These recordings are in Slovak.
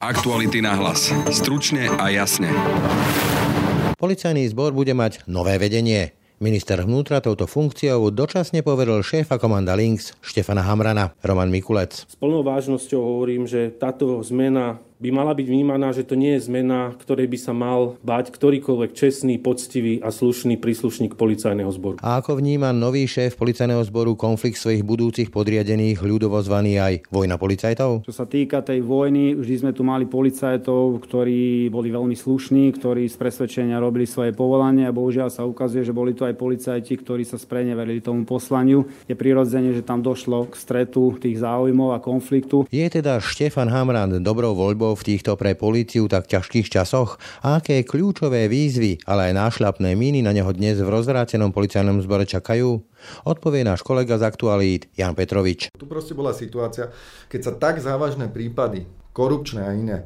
Aktuality na hlas. Stručne a jasne. Policajný zbor bude mať nové vedenie. Minister vnútra touto funkciou dočasne poveril šéfa komanda Links Štefana Hamrana, Roman Mikulec. S plnou vážnosťou hovorím, že táto zmena by mala byť vnímaná, že to nie je zmena, ktorej by sa mal bať ktorýkoľvek čestný, poctivý a slušný príslušník policajného zboru. A ako vníma nový šéf policajného zboru konflikt svojich budúcich podriadených ľudovo zvaný aj vojna policajtov? Čo sa týka tej vojny, vždy sme tu mali policajtov, ktorí boli veľmi slušní, ktorí z presvedčenia robili svoje povolanie a bohužiaľ sa ukazuje, že boli to aj policajti, ktorí sa spreneverili tomu poslaniu. Je prirodzene, že tam došlo k stretu tých záujmov a konfliktu. Je teda Štefan Hamran dobrou voľbou v týchto pre políciu tak ťažkých časoch a aké kľúčové výzvy, ale aj nášľapné míny na neho dnes v rozvrátenom policajnom zbore čakajú? Odpovie náš kolega z aktualít Jan Petrovič. Tu proste bola situácia, keď sa tak závažné prípady, korupčné a iné,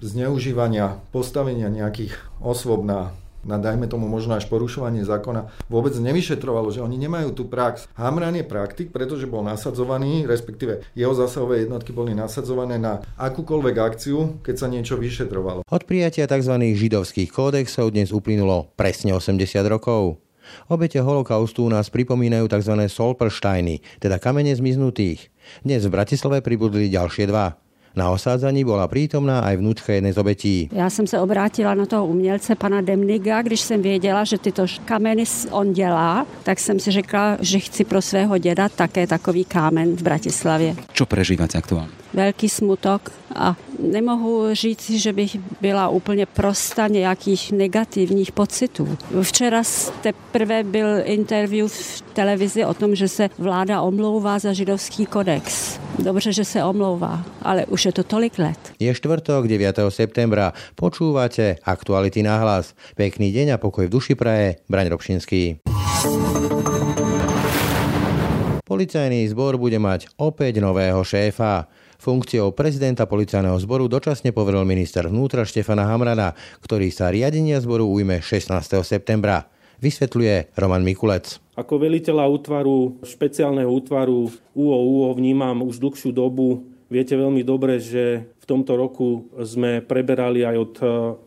zneužívania, postavenia nejakých osôb na na dajme tomu možno až porušovanie zákona, vôbec nevyšetrovalo, že oni nemajú tú prax. Hamran je praktik, pretože bol nasadzovaný, respektíve jeho zásahové jednotky boli nasadzované na akúkoľvek akciu, keď sa niečo vyšetrovalo. Od prijatia tzv. židovských kódexov dnes uplynulo presne 80 rokov. Obete holokaustu nás pripomínajú tzv. solpersteiny, teda kamene zmiznutých. Dnes v Bratislave pribudli ďalšie dva. Na osádzaní bola prítomná aj vnúčka jednej z obetí. Já jsem se obrátila na toho umělce, pana Demniga, když jsem věděla, že tyto kameny on dělá, tak jsem si řekla, že chci pro svého děda také takový kámen v Bratislavě. Čo prežívate aktuálne? Velký smutok a nemohu říct, že bych byla úplně prosta nějakých negativních pocitů. Včera teprve byl interview v televizi o tom, že se vláda omlouvá za židovský kodex. Dobře, že se omlouvá, ale už je to tolik let. Je štvrtok 9. septembra. Počúvate Aktuality na hlas. Pekný deň a pokoj v duši praje. Braň Robšinský. Policajný zbor bude mať opäť nového šéfa. Funkciou prezidenta policajného zboru dočasne poveril minister vnútra Štefana Hamrana, ktorý sa riadenia zboru ujme 16. septembra. Vysvetľuje Roman Mikulec. Ako veliteľa útvaru, špeciálneho útvaru UOUO vnímam už dlhšiu dobu. Viete veľmi dobre, že v tomto roku sme preberali aj od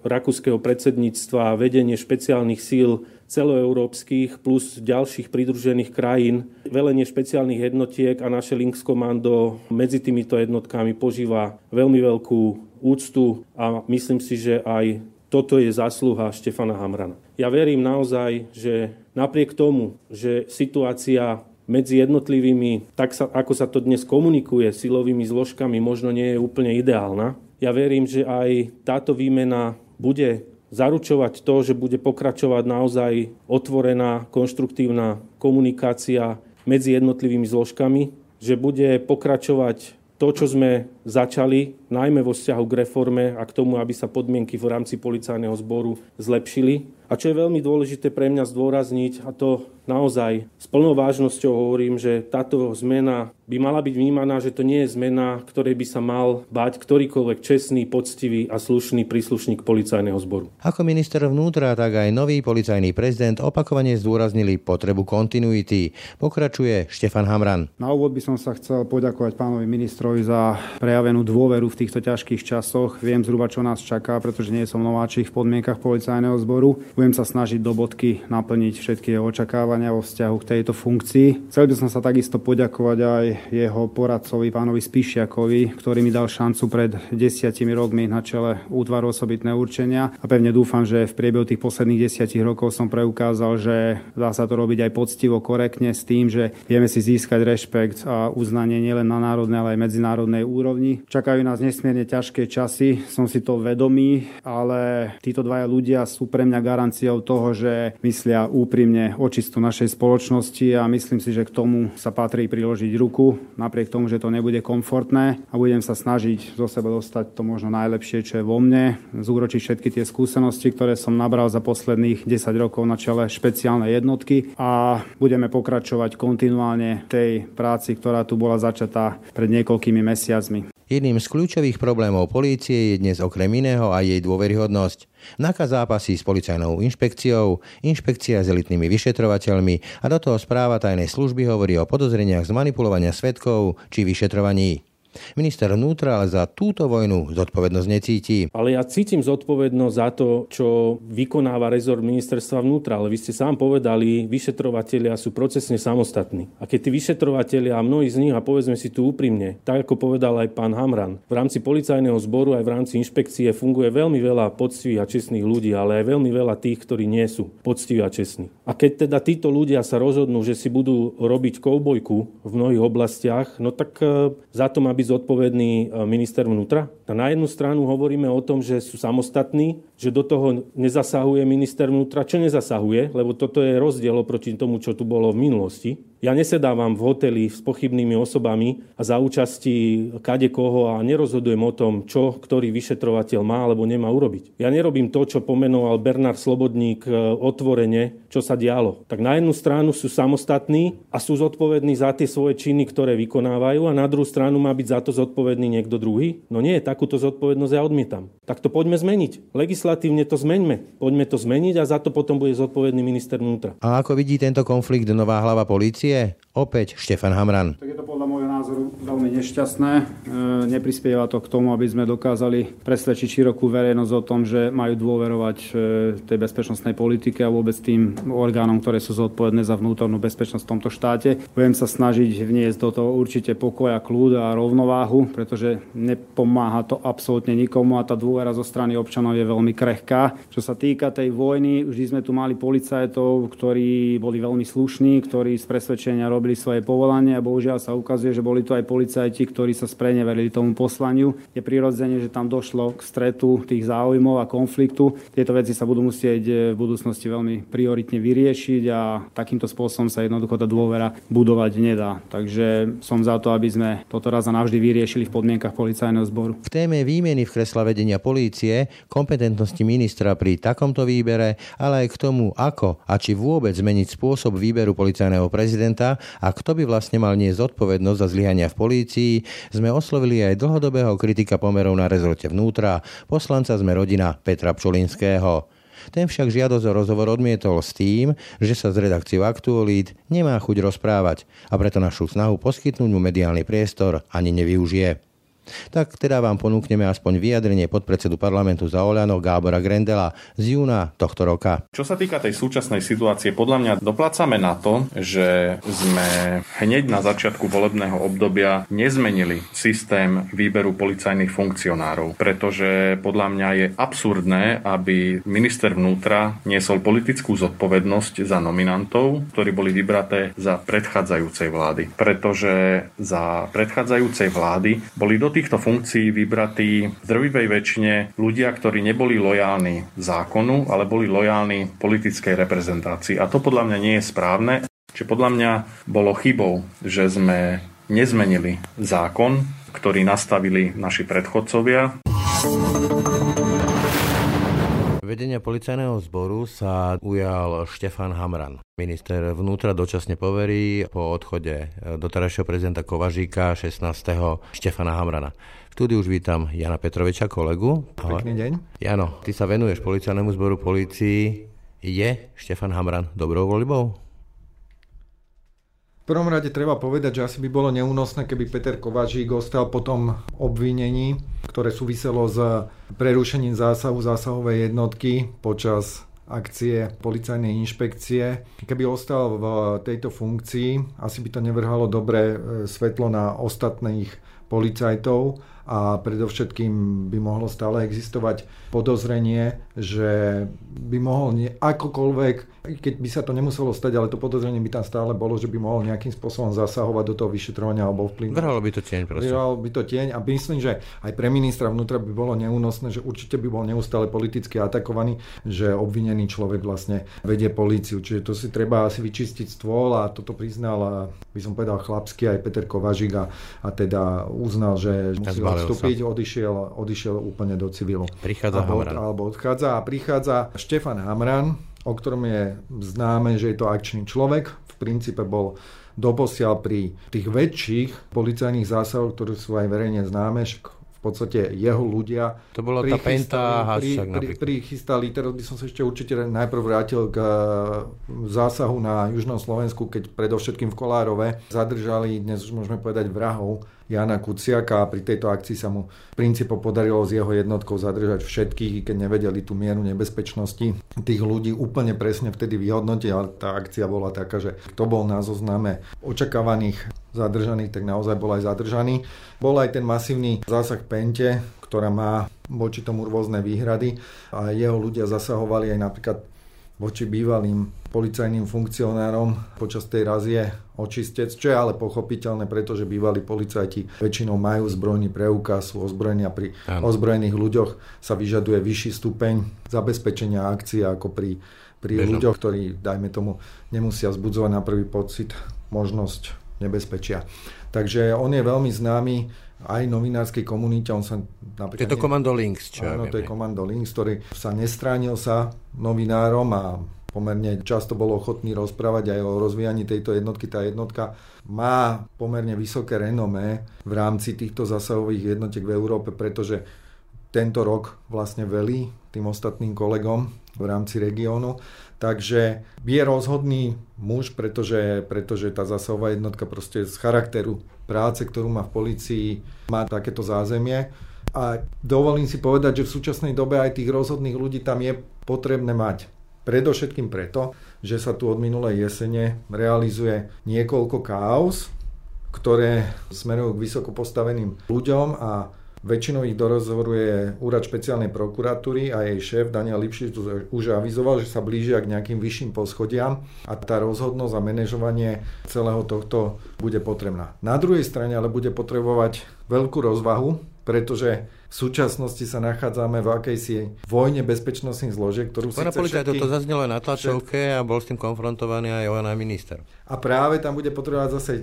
rakúskeho predsedníctva vedenie špeciálnych síl celoeurópskych plus ďalších pridružených krajín. Velenie špeciálnych jednotiek a naše Links komando medzi týmito jednotkami požíva veľmi veľkú úctu a myslím si, že aj toto je zásluha Štefana Hamrana. Ja verím naozaj, že napriek tomu, že situácia medzi jednotlivými, tak sa, ako sa to dnes komunikuje, silovými zložkami, možno nie je úplne ideálna. Ja verím, že aj táto výmena bude zaručovať to, že bude pokračovať naozaj otvorená, konštruktívna komunikácia medzi jednotlivými zložkami, že bude pokračovať to, čo sme začali, najmä vo vzťahu k reforme a k tomu, aby sa podmienky v rámci policajného zboru zlepšili. A čo je veľmi dôležité pre mňa zdôrazniť, a to naozaj s plnou vážnosťou hovorím, že táto zmena by mala byť vnímaná, že to nie je zmena, ktorej by sa mal bať ktorýkoľvek čestný, poctivý a slušný príslušník policajného zboru. Ako minister vnútra, tak aj nový policajný prezident opakovane zdôraznili potrebu kontinuity. Pokračuje Štefan Hamran. Na úvod by som sa chcel poďakovať pánovi ministrovi za prejavenú dôveru v týchto ťažkých časoch. Viem zhruba, čo nás čaká, pretože nie som nováčik v podmienkach policajného zboru. Budem sa snažiť do bodky naplniť všetky jeho očakávania vo vzťahu k tejto funkcii. Chcel by som sa takisto poďakovať aj jeho poradcovi, pánovi Spišiakovi, ktorý mi dal šancu pred desiatimi rokmi na čele útvaru osobitné určenia a pevne dúfam, že v priebehu tých posledných desiatich rokov som preukázal, že dá sa to robiť aj poctivo, korektne s tým, že vieme si získať rešpekt a uznanie nielen na národnej, ale aj medzinárodnej úrovni. Čakajú nás nesmierne ťažké časy, som si to vedomý, ale títo dvaja ľudia sú pre mňa garanciou toho, že myslia úprimne očistu našej spoločnosti a myslím si, že k tomu sa patrí priložiť ruku napriek tomu, že to nebude komfortné a budem sa snažiť zo seba dostať to možno najlepšie, čo je vo mne, zúročiť všetky tie skúsenosti, ktoré som nabral za posledných 10 rokov na čele špeciálnej jednotky a budeme pokračovať kontinuálne tej práci, ktorá tu bola začatá pred niekoľkými mesiacmi. Jedným z kľúčových problémov polície je dnes okrem iného aj jej dôveryhodnosť. NAKA zápasí s policajnou inšpekciou, inšpekcia s elitnými vyšetrovateľmi a do toho správa tajnej služby hovorí o podozreniach z manipulovania svetkov či vyšetrovaní. Minister vnútra ale za túto vojnu zodpovednosť necíti. Ale ja cítim zodpovednosť za to, čo vykonáva rezort ministerstva vnútra. Ale vy ste sám povedali, vyšetrovatelia sú procesne samostatní. A keď tí vyšetrovatelia a mnohí z nich, a povedzme si tu úprimne, tak ako povedal aj pán Hamran, v rámci policajného zboru aj v rámci inšpekcie funguje veľmi veľa poctivých a čestných ľudí, ale aj veľmi veľa tých, ktorí nie sú poctiví a čestní. A keď teda títo ľudia sa rozhodnú, že si budú robiť koubojku v mnohých oblastiach, no tak e, za to má byť zodpovedný e, minister vnútra. Na jednu stranu hovoríme o tom, že sú samostatní, že do toho nezasahuje minister vnútra. Čo nezasahuje? Lebo toto je rozdiel oproti tomu, čo tu bolo v minulosti. Ja nesedávam v hoteli s pochybnými osobami a za účasti kade koho a nerozhodujem o tom, čo ktorý vyšetrovateľ má alebo nemá urobiť. Ja nerobím to, čo pomenoval Bernard Slobodník e, otvorene, čo sa dialo. Tak na jednu stranu sú samostatní a sú zodpovední za tie svoje činy, ktoré vykonávajú a na druhú stranu má byť za to zodpovedný niekto druhý. No nie, takúto zodpovednosť ja odmietam. Tak to poďme zmeniť. Legislatívne to zmeňme. Poďme to zmeniť a za to potom bude zodpovedný minister vnútra. A ako vidí tento konflikt nová hlava polície? policie? Opäť Štefan Hamran. Tak je to podľa názoru veľmi nešťastné. E, neprispieva to k tomu, aby sme dokázali presvedčiť širokú verejnosť o tom, že majú dôverovať e, tej bezpečnostnej politike a vôbec tým orgánom, ktoré sú zodpovedné za vnútornú bezpečnosť v tomto štáte. Budem sa snažiť vniesť do toho určite pokoja, kľud a rovnováhu, pretože nepomáha to absolútne nikomu a tá dôvera zo strany občanov je veľmi krehká. Čo sa týka tej vojny, vždy sme tu mali policajtov, ktorí boli veľmi slušní, ktorí z presvedčenia robili svoje povolanie a bohužiaľ sa ukazuje, že boli to aj policajti, ktorí sa spreneverili tomu poslaniu. Je prirodzene, že tam došlo k stretu tých záujmov a konfliktu. Tieto veci sa budú musieť eh, v budúcnosti veľmi prioritne vyriešiť a takýmto spôsobom sa jednoducho tá dôvera budovať nedá. Takže som za to, aby sme toto raz a navždy vyriešili v podmienkach policajného zboru. V téme výmeny v kresla vedenia polície, kompetentnosti ministra pri takomto výbere, ale aj k tomu, ako a či vôbec zmeniť spôsob výberu policajného prezidenta a kto by vlastne mal nie zodpovednosť za zlyhania v polícii, sme oslovili aj dlhodobého kritika pomerov na rezorte vnútra, poslanca sme rodina Petra Pčolinského. Ten však žiadosť o rozhovor odmietol s tým, že sa s redakciou Aktualít nemá chuť rozprávať a preto našu snahu poskytnúť mu mediálny priestor ani nevyužije. Tak teda vám ponúkneme aspoň vyjadrenie podpredsedu parlamentu za Oľano Gábora Grendela z júna tohto roka. Čo sa týka tej súčasnej situácie, podľa mňa doplácame na to, že sme hneď na začiatku volebného obdobia nezmenili systém výberu policajných funkcionárov, pretože podľa mňa je absurdné, aby minister vnútra niesol politickú zodpovednosť za nominantov, ktorí boli vybraté za predchádzajúcej vlády. Pretože za predchádzajúcej vlády boli do týchto funkcií vybratí v drvivej väčšine ľudia, ktorí neboli lojálni zákonu, ale boli lojálni politickej reprezentácii. A to podľa mňa nie je správne. Čiže podľa mňa bolo chybou, že sme nezmenili zákon, ktorý nastavili naši predchodcovia. Vedenia policajného zboru sa ujal Štefan Hamran. Minister vnútra dočasne poverí po odchode doterajšieho prezidenta Kovažíka 16. Štefana Hamrana. V štúdiu už vítam Jana Petroviča, kolegu. Pekný deň. Jano, ty sa venuješ policajnému zboru policii. Je Štefan Hamran dobrou voľbou? V prvom rade treba povedať, že asi by bolo neúnosné, keby Peter Kovačík ostal po tom obvinení, ktoré súviselo s prerušením zásahu zásahovej jednotky počas akcie policajnej inšpekcie. Keby ostal v tejto funkcii, asi by to nevrhalo dobré e, svetlo na ostatných policajtov a predovšetkým by mohlo stále existovať podozrenie, že by mohol nie, akokoľvek, keď by sa to nemuselo stať, ale to podozrenie by tam stále bolo, že by mohol nejakým spôsobom zasahovať do toho vyšetrovania alebo vplyvnúť. Vrhalo by to tieň proste. Vrhalo by to tieň a myslím, že aj pre ministra vnútra by bolo neúnosné, že určite by bol neustále politicky atakovaný, že obvinený človek vlastne vedie políciu. Čiže to si treba asi vyčistiť stôl a toto priznal, by som povedal chlapsky aj Peter Kovažik a, a teda uznal, že musí odstúpiť, odišiel, odišiel úplne do civilu. Prichádza alebo, Hamran. Alebo odchádza a prichádza Štefan Hamran, o ktorom je známe, že je to akčný človek. V princípe bol doposiaľ pri tých väčších policajných zásahoch, ktoré sú aj verejne známe, podstate jeho ľudia. To bola tá Penta pri, pri, prichystali, teraz by som sa ešte určite najprv vrátil k zásahu na Južnom Slovensku, keď predovšetkým v Kolárove zadržali, dnes už môžeme povedať vrahov Jana Kuciaka a pri tejto akcii sa mu v princípe podarilo s jeho jednotkou zadržať všetkých, keď nevedeli tú mieru nebezpečnosti tých ľudí úplne presne vtedy vyhodnotiť, ale tá akcia bola taká, že kto bol na zozname očakávaných zadržaných, tak naozaj bol aj zadržaný. Bol aj ten masívny zásah Pente, ktorá má voči tomu rôzne výhrady a jeho ľudia zasahovali aj napríklad voči bývalým policajným funkcionárom počas tej razie očistec, čo je ale pochopiteľné, pretože bývalí policajti väčšinou majú zbrojný preukaz, sú ozbrojení a pri ano. ozbrojených ľuďoch sa vyžaduje vyšší stupeň zabezpečenia akcie ako pri, pri ľuďoch, ktorí, dajme tomu, nemusia vzbudzovať na prvý pocit možnosť nebezpečia. Takže on je veľmi známy aj novinárskej komunite. On sa napríklad... Je to Komando Links, čo Áno, to je Komando Links, ktorý sa nestránil sa novinárom a pomerne často bol ochotný rozprávať aj o rozvíjaní tejto jednotky. Tá jednotka má pomerne vysoké renomé v rámci týchto zasahových jednotiek v Európe, pretože tento rok vlastne velí tým ostatným kolegom v rámci regiónu. Takže je rozhodný muž, pretože, pretože tá zasahová jednotka proste z charakteru práce, ktorú má v policii, má takéto zázemie. A dovolím si povedať, že v súčasnej dobe aj tých rozhodných ľudí tam je potrebné mať. Predovšetkým preto, že sa tu od minulej jesene realizuje niekoľko káuz, ktoré smerujú k vysoko postaveným ľuďom a väčšinou ich dorozhoruje úrad špeciálnej prokuratúry a jej šéf Daniel Lipšic už avizoval, že sa blížia k nejakým vyšším poschodiam a tá rozhodnosť a manažovanie celého tohto bude potrebná. Na druhej strane ale bude potrebovať veľkú rozvahu, pretože v súčasnosti sa nachádzame v akejsi vojne bezpečnostných zložiek, ktorú si všetky... toto zaznelo na tlačovke a bol s tým konfrontovaný aj on aj minister. A práve tam bude potrebovať zase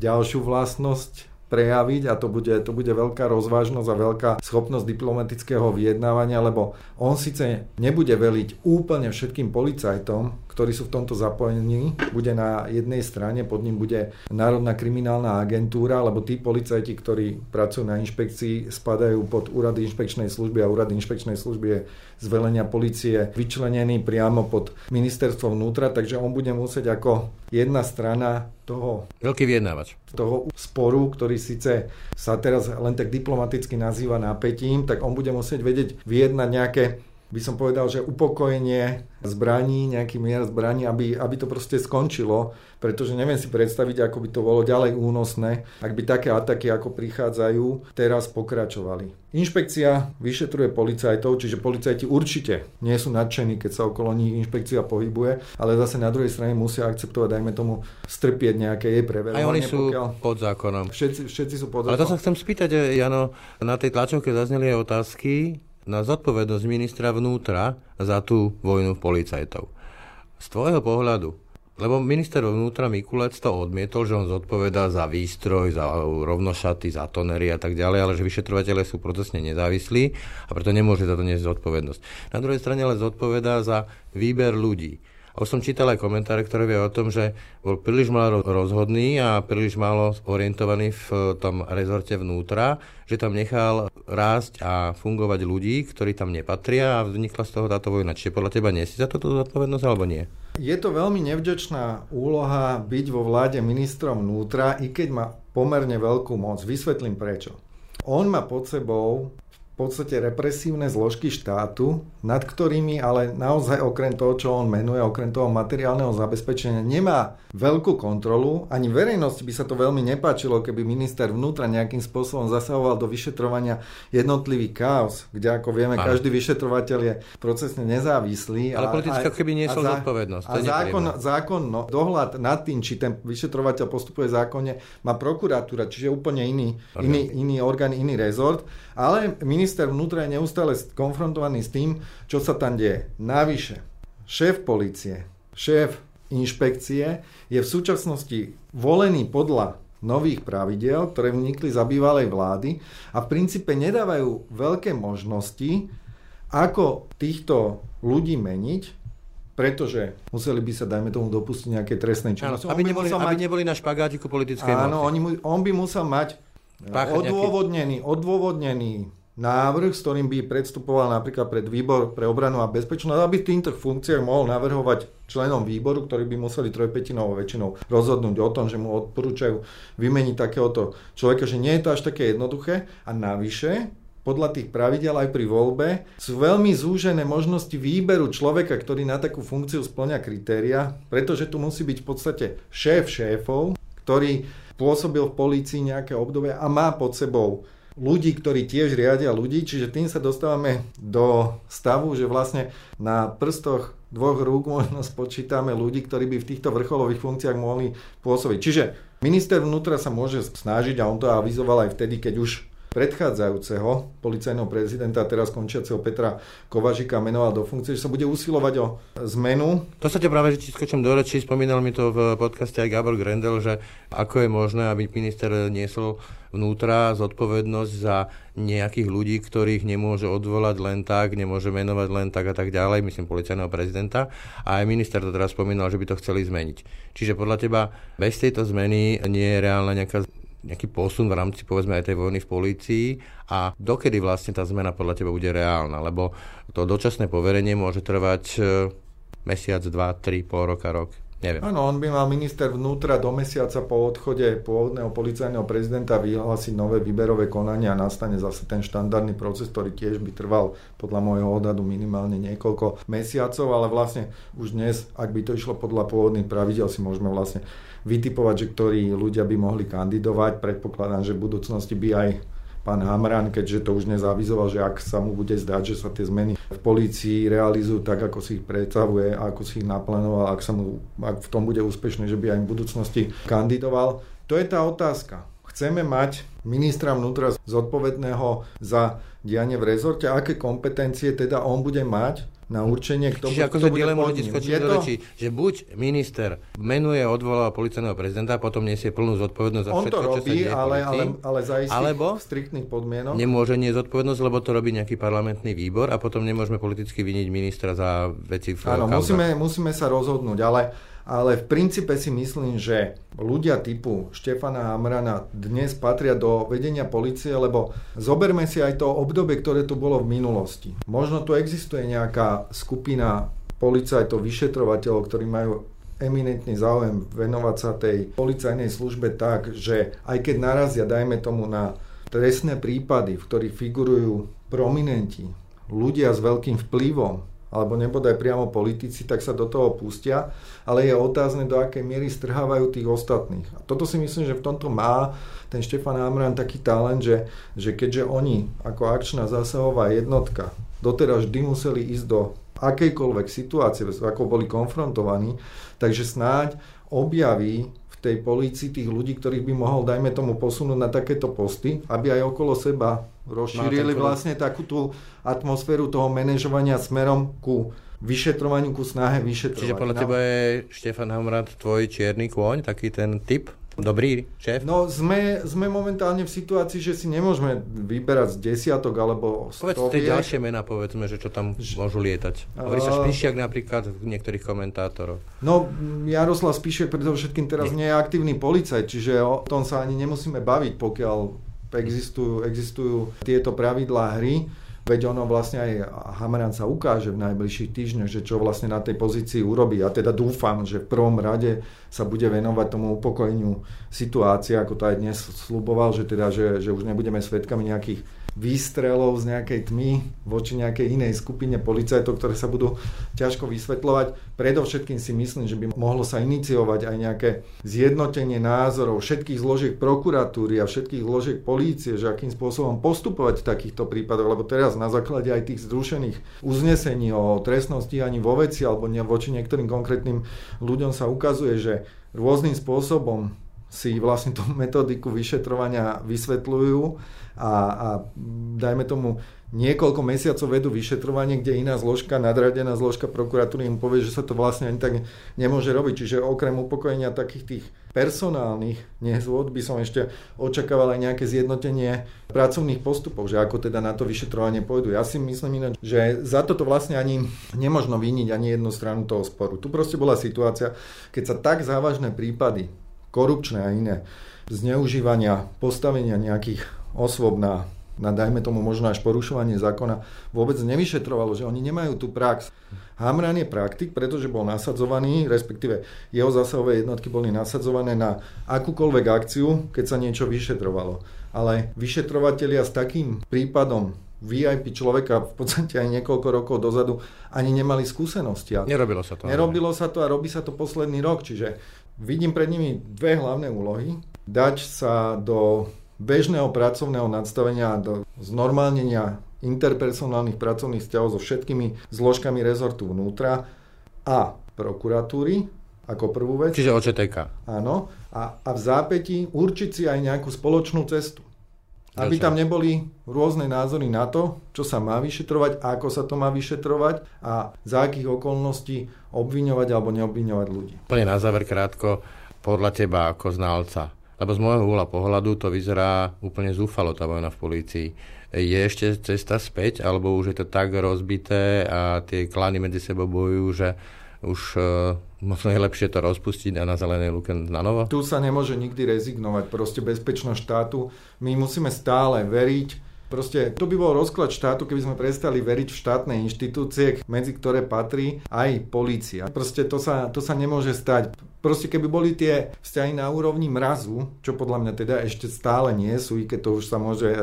ďalšiu vlastnosť prejaviť a to bude, to bude veľká rozvážnosť a veľká schopnosť diplomatického vyjednávania, lebo on síce nebude veliť úplne všetkým policajtom, ktorí sú v tomto zapojení, bude na jednej strane, pod ním bude Národná kriminálna agentúra, lebo tí policajti, ktorí pracujú na inšpekcii, spadajú pod úrady inšpekčnej služby a úrady inšpekčnej služby je z velenia policie vyčlenený priamo pod ministerstvo vnútra, takže on bude musieť ako jedna strana toho... Veľký vyjednávač. Toho sporu, ktorý síce sa teraz len tak diplomaticky nazýva napätím, tak on bude musieť vedieť vyjednať nejaké by som povedal, že upokojenie zbraní, nejaký mier zbraní, aby, aby to proste skončilo, pretože neviem si predstaviť, ako by to bolo ďalej únosné, ak by také ataky, ako prichádzajú, teraz pokračovali. Inšpekcia vyšetruje policajtov, čiže policajti určite nie sú nadšení, keď sa okolo nich inšpekcia pohybuje, ale zase na druhej strane musia akceptovať, dajme tomu, strpieť nejaké jej preverovanie. Aj oni sú pokiaľ... pod zákonom. Všetci, všetci sú pod zákonom. Ale to sa chcem spýtať, Jano, na tej tlačovke zazneli aj otázky, na zodpovednosť ministra vnútra za tú vojnu policajtov. Z tvojho pohľadu, lebo minister vnútra Mikulec to odmietol, že on zodpovedá za výstroj, za rovnošaty, za tonery a tak ďalej, ale že vyšetrovateľe sú procesne nezávislí a preto nemôže za to niesť zodpovednosť. Na druhej strane ale zodpovedá za výber ľudí. A už som čítal aj komentáre, ktoré vie o tom, že bol príliš málo rozhodný a príliš málo orientovaný v tom rezorte vnútra, že tam nechal rásť a fungovať ľudí, ktorí tam nepatria a vznikla z toho táto vojna. Čiže podľa teba nie si za toto zodpovednosť alebo nie? Je to veľmi nevďačná úloha byť vo vláde ministrom vnútra, i keď má pomerne veľkú moc. Vysvetlím prečo. On má pod sebou podstate represívne zložky štátu, nad ktorými ale naozaj okrem toho, čo on menuje, okrem toho materiálneho zabezpečenia, nemá veľkú kontrolu. Ani verejnosti by sa to veľmi nepáčilo, keby minister vnútra nejakým spôsobom zasahoval do vyšetrovania jednotlivých chaos, kde ako vieme, ale. každý vyšetrovateľ je procesne nezávislý. Ale politická keby niesol zodpovednosť. A zákon, zákon no, dohľad nad tým, či ten vyšetrovateľ postupuje zákonne, má prokuratúra, čiže úplne iný, iný, iný orgán, iný rezort. Ale minister vnútra je neustále konfrontovaný s tým, čo sa tam deje. Navyše, šéf policie, šéf inšpekcie je v súčasnosti volený podľa nových pravidel, ktoré vnikli za bývalej vlády a v princípe nedávajú veľké možnosti, ako týchto ľudí meniť, pretože museli by sa, dajme tomu, dopustiť nejaké trestnej činnosti. Aby, neboli, aby mať... neboli na špagátiku politickej Áno, on, on by musel mať Odôvodnený, odôvodnený návrh, s ktorým by predstupoval napríklad pred výbor pre obranu a bezpečnosť, aby v týchto funkciách mohol navrhovať členom výboru, ktorí by museli trojpetinovou väčšinou rozhodnúť o tom, že mu odporúčajú vymeniť takéhoto človeka, že nie je to až také jednoduché. A navyše, podľa tých pravidel aj pri voľbe sú veľmi zúžené možnosti výberu človeka, ktorý na takú funkciu splňa kritéria, pretože tu musí byť v podstate šéf šéfov, ktorý pôsobil v polícii nejaké obdobie a má pod sebou ľudí, ktorí tiež riadia ľudí, čiže tým sa dostávame do stavu, že vlastne na prstoch dvoch rúk možno spočítame ľudí, ktorí by v týchto vrcholových funkciách mohli pôsobiť. Čiže minister vnútra sa môže snažiť, a on to avizoval aj vtedy, keď už predchádzajúceho policajného prezidenta, teraz končiaceho Petra Kovažika menoval do funkcie, že sa bude usilovať o zmenu. To sa ťa práve, že ti skočím do reči, spomínal mi to v podcaste aj Gabor Grendel, že ako je možné, aby minister niesol vnútra zodpovednosť za nejakých ľudí, ktorých nemôže odvolať len tak, nemôže menovať len tak a tak ďalej, myslím policajného prezidenta. A aj minister to teraz spomínal, že by to chceli zmeniť. Čiže podľa teba bez tejto zmeny nie je reálna nejaká nejaký posun v rámci povedzme aj tej vojny v polícii a dokedy vlastne tá zmena podľa teba bude reálna, lebo to dočasné poverenie môže trvať e, mesiac, dva, tri, pol roka, rok. Neviem. Áno, on by mal minister vnútra do mesiaca po odchode pôvodného policajného prezidenta vyhlásiť nové výberové konanie a nastane zase ten štandardný proces, ktorý tiež by trval podľa môjho odhadu minimálne niekoľko mesiacov, ale vlastne už dnes, ak by to išlo podľa pôvodných pravidel, si môžeme vlastne vytipovať, že ktorí ľudia by mohli kandidovať. Predpokladám, že v budúcnosti by aj pán Hamran, keďže to už nezavizoval, že ak sa mu bude zdať, že sa tie zmeny v polícii realizujú tak, ako si ich predstavuje, ako si ich naplánoval, ak, sa mu, ak v tom bude úspešný, že by aj v budúcnosti kandidoval. To je tá otázka. Chceme mať ministra vnútra zodpovedného za dianie v rezorte, aké kompetencie teda on bude mať na určenie, kto, Čiže ako kto bude dilemu ľudí skočiť do reči, že buď minister menuje, odvoláva policajného prezidenta potom nesie plnú zodpovednosť za On všetko, to robí, čo sa deje ale, ale, ale za alebo striktných podmienok. Nemôže nie zodpovednosť, lebo to robí nejaký parlamentný výbor a potom nemôžeme politicky vyniť ministra za veci v Áno, musíme, musíme sa rozhodnúť, ale ale v princípe si myslím, že ľudia typu Štefana Hamrana dnes patria do vedenia policie, lebo zoberme si aj to obdobie, ktoré tu bolo v minulosti. Možno tu existuje nejaká skupina policajtov, vyšetrovateľov, ktorí majú eminentný záujem venovať sa tej policajnej službe tak, že aj keď narazia, dajme tomu na trestné prípady, v ktorých figurujú prominenti, ľudia s veľkým vplyvom, alebo nebodaj priamo politici, tak sa do toho pustia, ale je otázne, do akej miery strhávajú tých ostatných. A toto si myslím, že v tomto má ten Štefan Amran taký talent, že, že keďže oni ako akčná zásahová jednotka doteraz vždy museli ísť do akejkoľvek situácie, ako boli konfrontovaní, takže snáď objaví tej polícii tých ľudí, ktorých by mohol, dajme tomu, posunúť na takéto posty, aby aj okolo seba rozšírili vlastne takú tú atmosféru toho manažovania smerom ku vyšetrovaniu, ku snahe vyšetrovať. Čiže podľa teba je Štefan Hamrad tvoj čierny kôň, taký ten typ? Dobrý šéf? No sme, sme momentálne v situácii, že si nemôžeme vyberať z desiatok alebo Povedz tie ďalšie mená, povedzme, že čo tam môžu lietať. Hovorí sa Špišiak napríklad niektorých komentátorov. No Jaroslav Spíšiak predovšetkým teraz nie. nie je aktívny policajt, čiže o tom sa ani nemusíme baviť, pokiaľ existujú, existujú tieto pravidlá hry. Veď ono vlastne aj Hamran sa ukáže v najbližších týždňoch, že čo vlastne na tej pozícii urobí. Ja teda dúfam, že v prvom rade sa bude venovať tomu upokojeniu situácie, ako to aj dnes sluboval, že, teda, že, že už nebudeme svedkami nejakých výstrelov z nejakej tmy voči nejakej inej skupine policajtov, ktoré sa budú ťažko vysvetľovať. Predovšetkým si myslím, že by mohlo sa iniciovať aj nejaké zjednotenie názorov všetkých zložiek prokuratúry a všetkých zložiek polície, že akým spôsobom postupovať v takýchto prípadoch, lebo teraz na základe aj tých zrušených uznesení o trestnom stíhaní vo veci alebo voči niektorým konkrétnym ľuďom sa ukazuje, že rôznym spôsobom si vlastne tú metodiku vyšetrovania vysvetľujú a, a dajme tomu niekoľko mesiacov vedú vyšetrovanie, kde iná zložka, nadradená zložka prokuratúry im povie, že sa to vlastne ani tak nemôže robiť. Čiže okrem upokojenia takých tých personálnych nezvod by som ešte očakával aj nejaké zjednotenie pracovných postupov, že ako teda na to vyšetrovanie pôjdu. Ja si myslím ináč, že za toto vlastne ani nemožno vyniť ani jednu stranu toho sporu. Tu proste bola situácia, keď sa tak závažné prípady, korupčné a iné, zneužívania, postavenia nejakých osôb na na dajme tomu možno až porušovanie zákona vôbec nevyšetrovalo, že oni nemajú tú prax. Hamran je praktik, pretože bol nasadzovaný, respektíve jeho zásahové jednotky boli nasadzované na akúkoľvek akciu, keď sa niečo vyšetrovalo. Ale vyšetrovatelia s takým prípadom VIP človeka v podstate aj niekoľko rokov dozadu ani nemali skúsenosti. Nerobilo sa to. Nerobilo sa to a robí sa to posledný rok, čiže vidím pred nimi dve hlavné úlohy. Dať sa do bežného pracovného nadstavenia do znormálnenia interpersonálnych pracovných vzťahov so všetkými zložkami rezortu vnútra a prokuratúry ako prvú vec. Čiže OČTK. Áno. A, a v zápäti určiť si aj nejakú spoločnú cestu. Aby tam neboli rôzne názory na to, čo sa má vyšetrovať, ako sa to má vyšetrovať a za akých okolností obviňovať alebo neobviňovať ľudí. Plne na záver krátko, podľa teba ako znalca, lebo z môjho úhla pohľadu to vyzerá úplne zúfalo tá vojna v polícii. Je ešte cesta späť, alebo už je to tak rozbité a tie klany medzi sebou bojujú, že už uh, možno je lepšie to rozpustiť a na zelenej luke na novo? Tu sa nemôže nikdy rezignovať. Proste bezpečnosť štátu. My musíme stále veriť, Proste to by bol rozklad štátu, keby sme prestali veriť v štátne inštitúcie, medzi ktoré patrí aj polícia. Proste to sa, to sa nemôže stať. Proste keby boli tie vzťahy na úrovni mrazu, čo podľa mňa teda ešte stále nie sú, i keď to už sa môže e,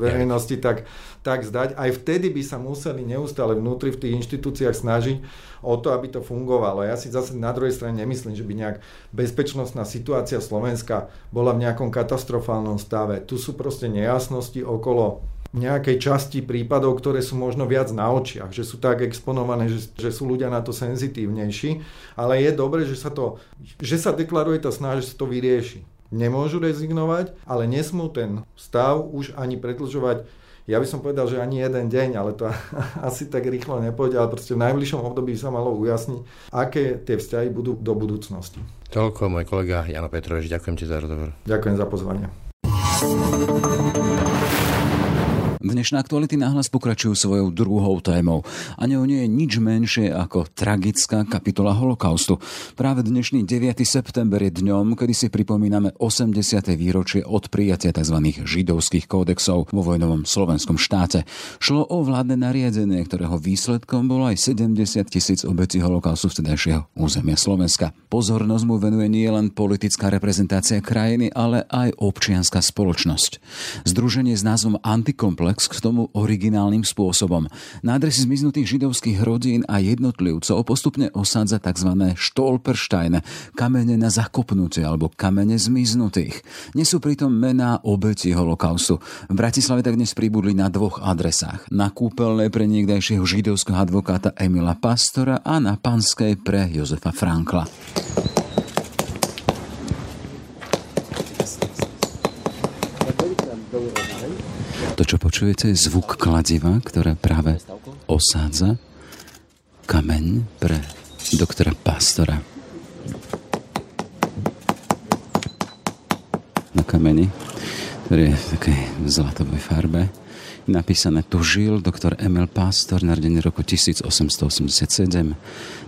verejnosti tak, tak zdať, aj vtedy by sa museli neustále vnútri v tých inštitúciách snažiť o to, aby to fungovalo. Ja si zase na druhej strane nemyslím, že by nejak bezpečnostná situácia Slovenska bola v nejakom katastrofálnom stave. Tu sú proste nejasnosti okolo nejakej časti prípadov, ktoré sú možno viac na očiach, že sú tak exponované, že, že sú ľudia na to senzitívnejší, ale je dobré, že sa, to, že sa deklaruje tá snaha, že sa to vyrieši. Nemôžu rezignovať, ale nesmú ten stav už ani predlžovať ja by som povedal, že ani jeden deň, ale to asi tak rýchlo nepôjde, ale proste v najbližšom období sa malo ujasniť, aké tie vzťahy budú do budúcnosti. Toľko môj kolega Jano Petrovič, ďakujem ti za rozhovor. Ďakujem za pozvanie. Dnešné aktuality náhlas pokračujú svojou druhou témou. A ňou nie je nič menšie ako tragická kapitola holokaustu. Práve dnešný 9. september je dňom, kedy si pripomíname 80. výročie od prijatia tzv. židovských kódexov vo vojnovom slovenskom štáte. Šlo o vládne nariadenie, ktorého výsledkom bolo aj 70 tisíc obetí holokaustu vtedajšieho územia Slovenska. Pozornosť mu venuje nie len politická reprezentácia krajiny, ale aj občianská spoločnosť. Združenie s názvom Antikomplex komplex k tomu originálnym spôsobom. Na adresy zmiznutých židovských rodín a jednotlivcov postupne osádza tzv. Stolpersteine, kamene na zakopnutie alebo kamene zmiznutých. Nesú pritom mená obeti holokaustu. V Bratislave tak dnes pribudli na dvoch adresách. Na kúpeľnej pre niekdajšieho židovského advokáta Emila Pastora a na Panskej pre Jozefa Frankla. Čo počujete, je zvuk kladiva, ktoré práve osádza kameň pre doktora Pastora. Na kameni, ktorý je v takej zlatovej farbe, napísané tu žil doktor Emil Pastor, narodený roku 1887.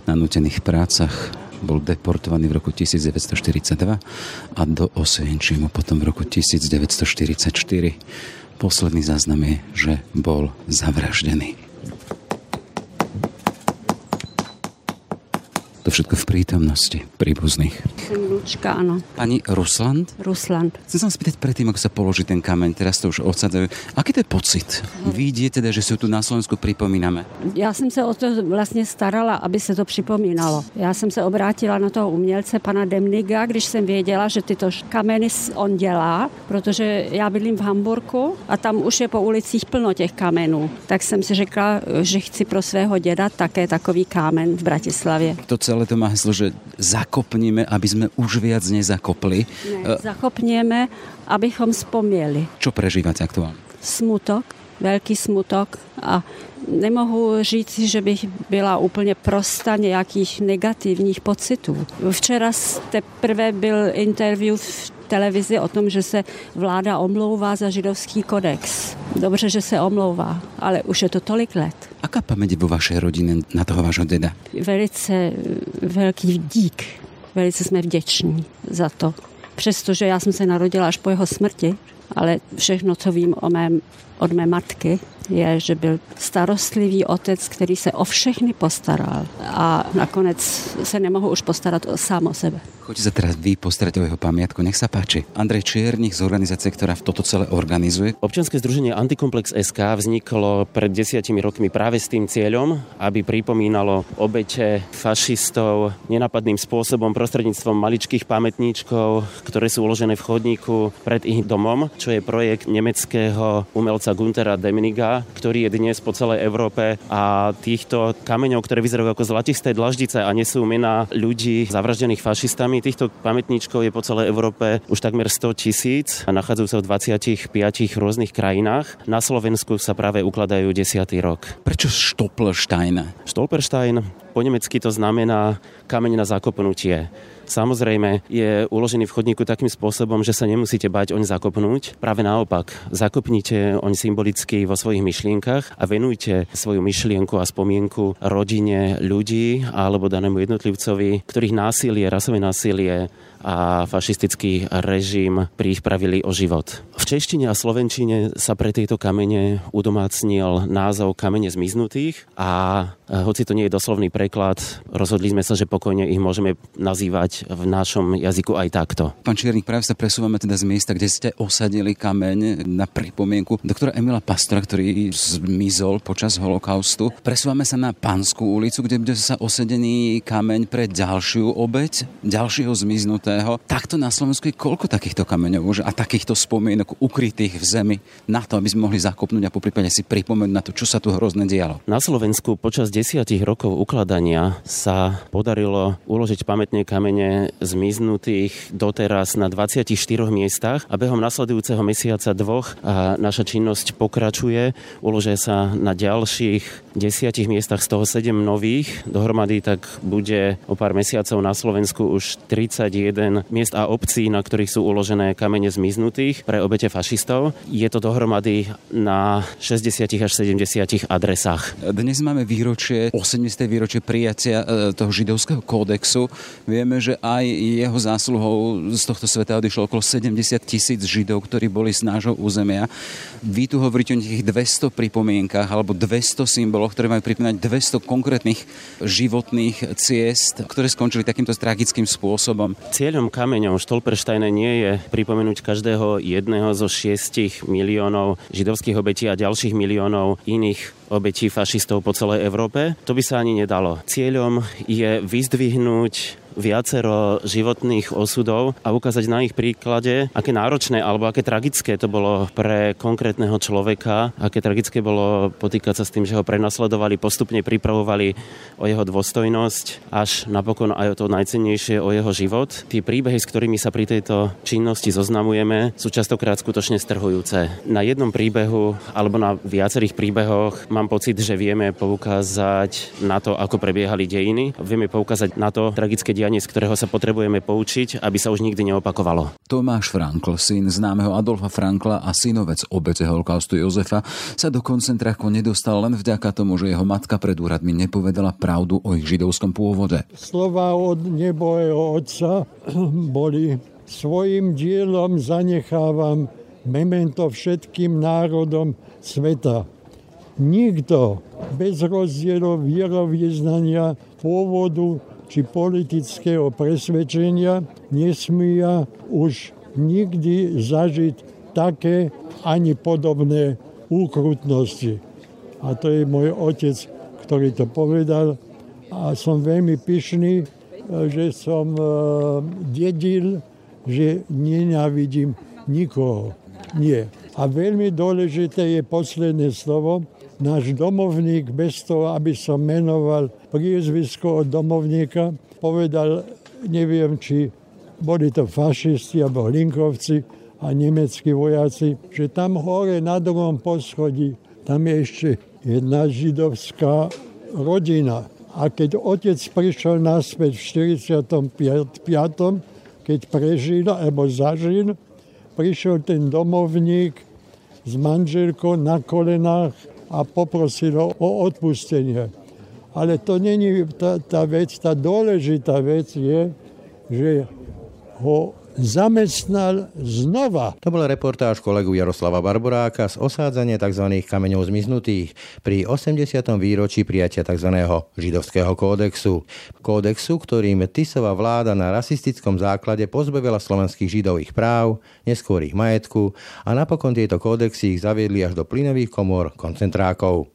Na nutených prácach bol deportovaný v roku 1942 a do Osvienčimu potom v roku 1944. Posledný záznam je, že bol zavraždený. To všetko v prítomnosti príbuzných. Som Lučka, áno. Pani Rusland? Rusland. Chcem sa spýtať predtým, ako sa položí ten kameň, teraz to už odsadajú. Aký to je pocit? Vidíte teda, že si tu na Slovensku pripomíname? Já jsem se o to vlastně starala, aby se to připomínalo. Já jsem se obrátila na toho umělce, pana Demniga, když jsem věděla, že tyto kameny on dělá, protože já bydlím v Hamburku a tam už je po ulicích plno těch kamenů. Tak jsem si řekla, že chci pro svého děda také takový kámen v Bratislavě. To celé to má heslo, že zakopníme, aby sme už viac nezakopli. Ne, zakopněme, abychom vzpomněli. Čo prežívate aktuálne? Smutok, velký smutok a nemohu říct, že bych byla úplně prosta nějakých negativních pocitů. Včera teprve byl interview v televizi o tom, že se vláda omlouvá za židovský kodex. Dobře, že se omlouvá, ale už je to tolik let. Aká pamäť vo vašej rodine na toho vášho deda? Velice velký dík. Velice jsme vděční za to. Přestože já jsem se narodila až po jeho smrti, ale všechno, co vím o mém od mé matky, je, že byl starostlivý otec, který se o všechny postaral a nakonec se nemohl už postarat sám o sebe. Choďte sa teraz vy postarať o jeho pamiatku, nech sa páči. Andrej Čiernik z organizácie, ktorá toto celé organizuje. Občianske združenie Antikomplex SK vzniklo pred desiatimi rokmi práve s tým cieľom, aby pripomínalo obete fašistov nenapadným spôsobom prostredníctvom maličkých pamätníčkov, ktoré sú uložené v chodníku pred ich domom, čo je projekt nemeckého umelca Guntera Demniga, ktorý je dnes po celej Európe a týchto kameňov, ktoré vyzerajú ako zlatisté dlaždice a nesú mená ľudí zavraždených fašistami, týchto pamätníčkov je po celej Európe už takmer 100 tisíc a nachádzajú sa v 25 rôznych krajinách. Na Slovensku sa práve ukladajú 10. rok. Prečo Stolperstein? Stolperstein po nemecky to znamená kameň na zakopnutie. Samozrejme je uložený v chodníku takým spôsobom, že sa nemusíte bať oň zakopnúť. Práve naopak, zakopnite oň symbolicky vo svojich myšlienkach a venujte svoju myšlienku a spomienku rodine ľudí alebo danému jednotlivcovi, ktorých násilie, rasové násilie a fašistický režim pripravili o život. V češtine a slovenčine sa pre tejto kamene udomácnil názov kamene zmiznutých a hoci to nie je doslovný preklad, rozhodli sme sa, že pokojne ich môžeme nazývať v našom jazyku aj takto. Pán Čiernik, práve sa presúvame teda z miesta, kde ste osadili kameň na pripomienku doktora Emila Pastora, ktorý zmizol počas holokaustu. Presúvame sa na Panskú ulicu, kde bude sa osadený kameň pre ďalšiu obeď, ďalšieho zmiznutého. Takto na Slovensku je koľko takýchto kameňov už a takýchto spomienok ukrytých v zemi na to, aby sme mohli zakopnúť a po prípade si pripomenúť na to, čo sa tu hrozne dialo. Na Slovensku počas desiatich rokov ukladania sa podarilo uložiť pamätné kamene zmiznutých doteraz na 24 miestach a behom nasledujúceho mesiaca dvoch a naša činnosť pokračuje. Uložia sa na ďalších desiatich miestach, z toho 7 nových. Dohromady tak bude o pár mesiacov na Slovensku už 31 miest a obcí, na ktorých sú uložené kamene zmiznutých pre obete fašistov. Je to dohromady na 60 až 70 adresách. Dnes máme výročie, 80. výročie prijatia e, toho židovského kódexu. Vieme, že aj jeho zásluhou z tohto sveta odišlo okolo 70 tisíc židov, ktorí boli z nášho územia. Vy tu hovoríte o nejakých 200 pripomienkach alebo 200 symboloch, ktoré majú pripomínať 200 konkrétnych životných ciest, ktoré skončili takýmto tragickým spôsobom. Cieľom kameňov Stolpersteine nie je pripomenúť každého jedného zo 6 miliónov židovských obetí a ďalších miliónov iných obetí fašistov po celej Európe. To by sa ani nedalo. Cieľom je vyzdvihnúť viacero životných osudov a ukázať na ich príklade, aké náročné alebo aké tragické to bolo pre konkrétneho človeka, aké tragické bolo potýkať sa s tým, že ho prenasledovali, postupne pripravovali o jeho dôstojnosť, až napokon aj o to najcennejšie o jeho život. Tí príbehy, s ktorými sa pri tejto činnosti zoznamujeme, sú častokrát skutočne strhujúce. Na jednom príbehu alebo na viacerých príbehoch mám pocit, že vieme poukázať na to, ako prebiehali dejiny. Vieme poukázať na to tragické dianie, z ktorého sa potrebujeme poučiť, aby sa už nikdy neopakovalo. Tomáš Frankl, syn známeho Adolfa Frankla a synovec obete holokaustu Jozefa, sa do koncentráku nedostal len vďaka tomu, že jeho matka pred úradmi nepovedala pravdu o ich židovskom pôvode. Slova od nebojeho otca boli svojim dielom zanechávam memento všetkým národom sveta. Nikto bez rozdielov vierovýznania, pôvodu či politického presvedčenia nesmia už nikdy zažiť také ani podobné úkrutnosti. A to je môj otec, ktorý to povedal a som veľmi pyšný, že som e, dedil, že nenávidím nikoho. Nie. A veľmi dôležité je posledné slovo, náš domovník, bez toho, aby som menoval priezvisko od domovníka, povedal, neviem, či boli to fašisti alebo linkovci a nemeckí vojaci, že tam hore na druhom poschodí, tam je ešte jedna židovská rodina. A keď otec prišiel naspäť v 45. keď prežil alebo zažil, prišiel ten domovník s manželkou na kolenách a poprosil ho o odpustenie. Ale to není tá, tá vec, tá dôležitá vec je, že ho zamestnal znova. To bol reportáž kolegu Jaroslava Barboráka z osádzania tzv. kameňov zmiznutých pri 80. výročí prijatia tzv. židovského kódexu. Kódexu, ktorým Tisová vláda na rasistickom základe pozbavila slovenských židov ich práv, neskôr ich majetku a napokon tieto kódexy ich zaviedli až do plynových komôr koncentrákov.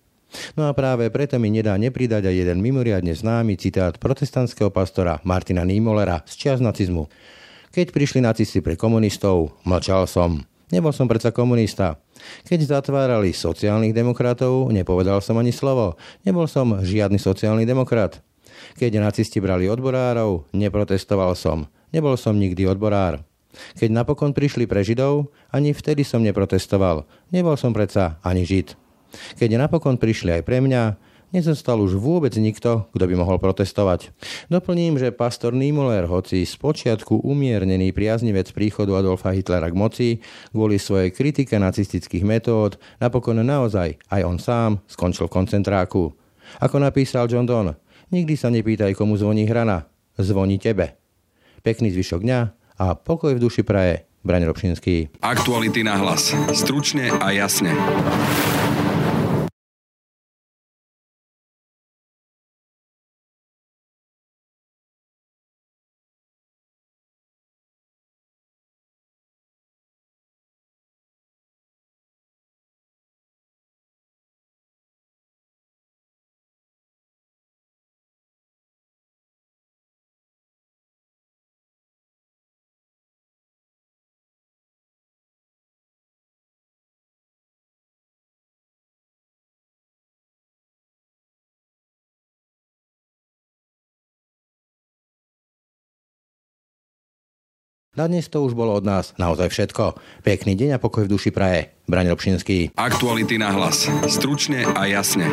No a práve preto mi nedá nepridať aj jeden mimoriadne známy citát protestantského pastora Martina Niemolera z čias nacizmu. Keď prišli nacisti pre komunistov, mlčal som. Nebol som predsa komunista. Keď zatvárali sociálnych demokratov, nepovedal som ani slovo. Nebol som žiadny sociálny demokrat. Keď nacisti brali odborárov, neprotestoval som. Nebol som nikdy odborár. Keď napokon prišli pre Židov, ani vtedy som neprotestoval. Nebol som predsa ani Žid. Keď napokon prišli aj pre mňa, nezostal už vôbec nikto, kto by mohol protestovať. Doplním, že pastor Niemöller, hoci z počiatku umiernený priaznivec príchodu Adolfa Hitlera k moci, kvôli svojej kritike nacistických metód, napokon naozaj aj on sám skončil v koncentráku. Ako napísal John Donne, nikdy sa nepýtaj, komu zvoní hrana, zvoní tebe. Pekný zvyšok dňa a pokoj v duši praje. Braň Robšinský. Aktuality na hlas. Stručne a jasne. Na dnes to už bolo od nás naozaj všetko. Pekný deň a pokoj v duši praje. Braň Robšinský. Aktuality na hlas. Stručne a jasne.